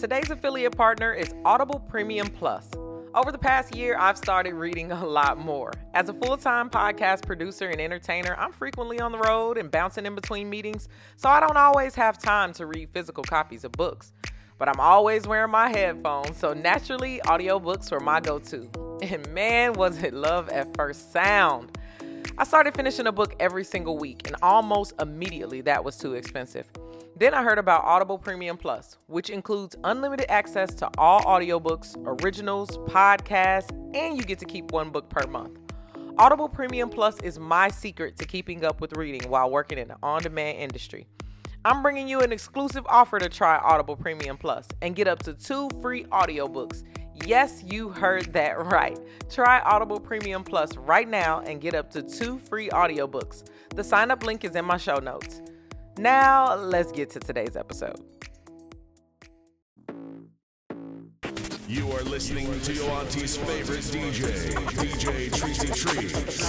Today's affiliate partner is Audible Premium Plus. Over the past year, I've started reading a lot more. As a full time podcast producer and entertainer, I'm frequently on the road and bouncing in between meetings, so I don't always have time to read physical copies of books. But I'm always wearing my headphones, so naturally, audiobooks were my go to. And man, was it love at first sound. I started finishing a book every single week, and almost immediately that was too expensive. Then I heard about Audible Premium Plus, which includes unlimited access to all audiobooks, originals, podcasts, and you get to keep one book per month. Audible Premium Plus is my secret to keeping up with reading while working in the on demand industry. I'm bringing you an exclusive offer to try Audible Premium Plus and get up to two free audiobooks. Yes, you heard that right. Try Audible Premium Plus right now and get up to two free audiobooks. The sign up link is in my show notes. Now, let's get to today's episode. You are listening to your auntie's favorite DJ, DJ Tricey Trice.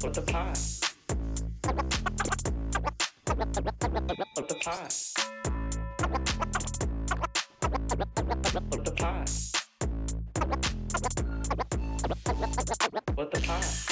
What the pod? What the pod? What the pod? What the pod?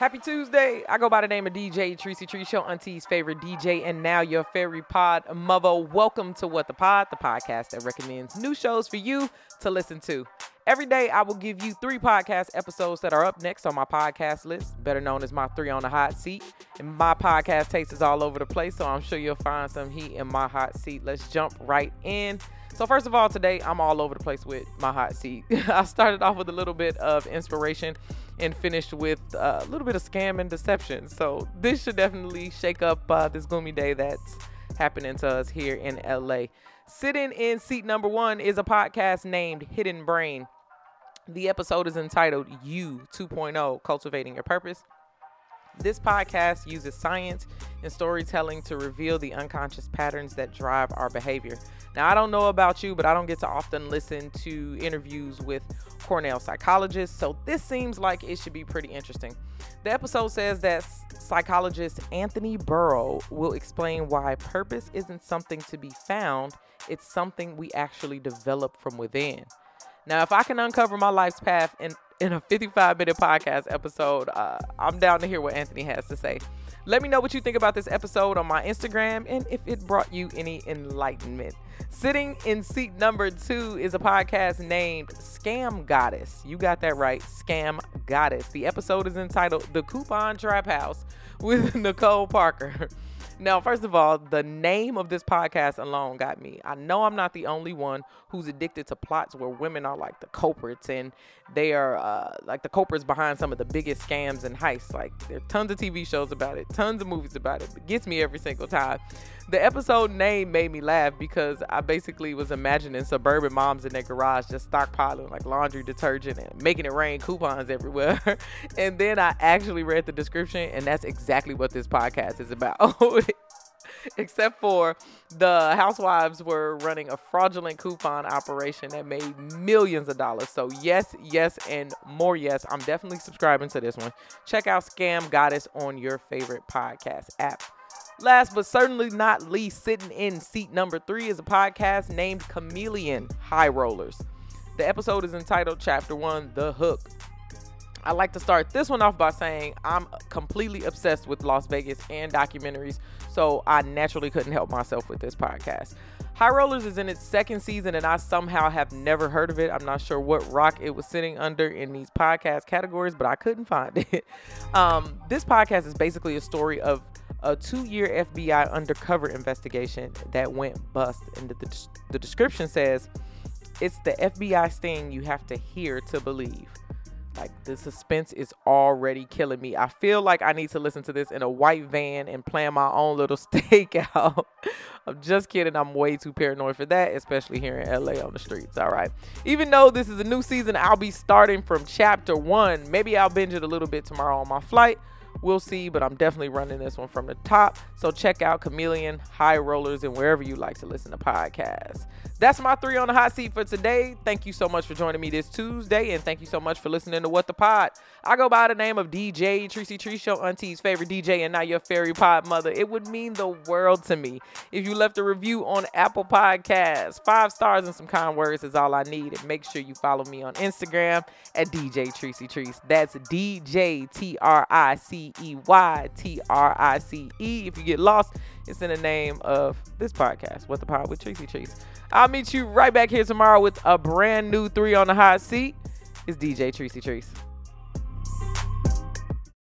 Happy Tuesday. I go by the name of DJ Tricey Trice Show, Auntie's favorite DJ, and now your fairy pod mother. Welcome to What the Pod, the podcast that recommends new shows for you to listen to. Every day, I will give you three podcast episodes that are up next on my podcast list, better known as my three on the hot seat. And my podcast taste is all over the place, so I'm sure you'll find some heat in my hot seat. Let's jump right in. So, first of all, today I'm all over the place with my hot seat. I started off with a little bit of inspiration and finished with uh, a little bit of scam and deception. So, this should definitely shake up uh, this gloomy day that's happening to us here in LA. Sitting in seat number one is a podcast named Hidden Brain. The episode is entitled You 2.0 Cultivating Your Purpose. This podcast uses science and storytelling to reveal the unconscious patterns that drive our behavior. Now, I don't know about you, but I don't get to often listen to interviews with Cornell psychologists, so this seems like it should be pretty interesting. The episode says that psychologist Anthony Burrow will explain why purpose isn't something to be found, it's something we actually develop from within. Now, if I can uncover my life's path in, in a 55 minute podcast episode, uh, I'm down to hear what Anthony has to say. Let me know what you think about this episode on my Instagram and if it brought you any enlightenment. Sitting in seat number two is a podcast named Scam Goddess. You got that right, Scam Goddess. The episode is entitled The Coupon Trap House with Nicole Parker. Now, first of all, the name of this podcast alone got me. I know I'm not the only one who's addicted to plots where women are like the culprits and they are uh, like the culprits behind some of the biggest scams and heists. Like, there are tons of TV shows about it, tons of movies about it. It gets me every single time. The episode name made me laugh because I basically was imagining suburban moms in their garage just stockpiling like laundry detergent and making it rain coupons everywhere. and then I actually read the description, and that's exactly what this podcast is about. except for the housewives were running a fraudulent coupon operation that made millions of dollars. So, yes, yes, and more yes. I'm definitely subscribing to this one. Check out Scam Goddess on your favorite podcast app. Last but certainly not least, sitting in seat number three is a podcast named Chameleon High Rollers. The episode is entitled Chapter One The Hook. I like to start this one off by saying I'm completely obsessed with Las Vegas and documentaries, so I naturally couldn't help myself with this podcast. High Rollers is in its second season, and I somehow have never heard of it. I'm not sure what rock it was sitting under in these podcast categories, but I couldn't find it. Um, this podcast is basically a story of a two year FBI undercover investigation that went bust. And the, the description says it's the FBI sting you have to hear to believe. Like the suspense is already killing me. I feel like I need to listen to this in a white van and plan my own little stakeout. I'm just kidding. I'm way too paranoid for that, especially here in LA on the streets. All right. Even though this is a new season, I'll be starting from chapter one. Maybe I'll binge it a little bit tomorrow on my flight. We'll see, but I'm definitely running this one from the top. So check out Chameleon, High Rollers, and wherever you like to listen to podcasts. That's my three on the hot seat for today. Thank you so much for joining me this Tuesday, and thank you so much for listening to What the Pod. I go by the name of DJ Tricey Trice Show, Auntie's favorite DJ, and now your fairy pod mother. It would mean the world to me if you left a review on Apple Podcasts. Five stars and some kind words is all I need. And make sure you follow me on Instagram at DJ Tricey Trice. That's DJ T R I C E Y T R I C E. If you get lost, it's in the name of this podcast, What the Pod with Tricey Trice. I'll meet you right back here tomorrow with a brand new three on the hot seat. It's DJ Tricey Trice.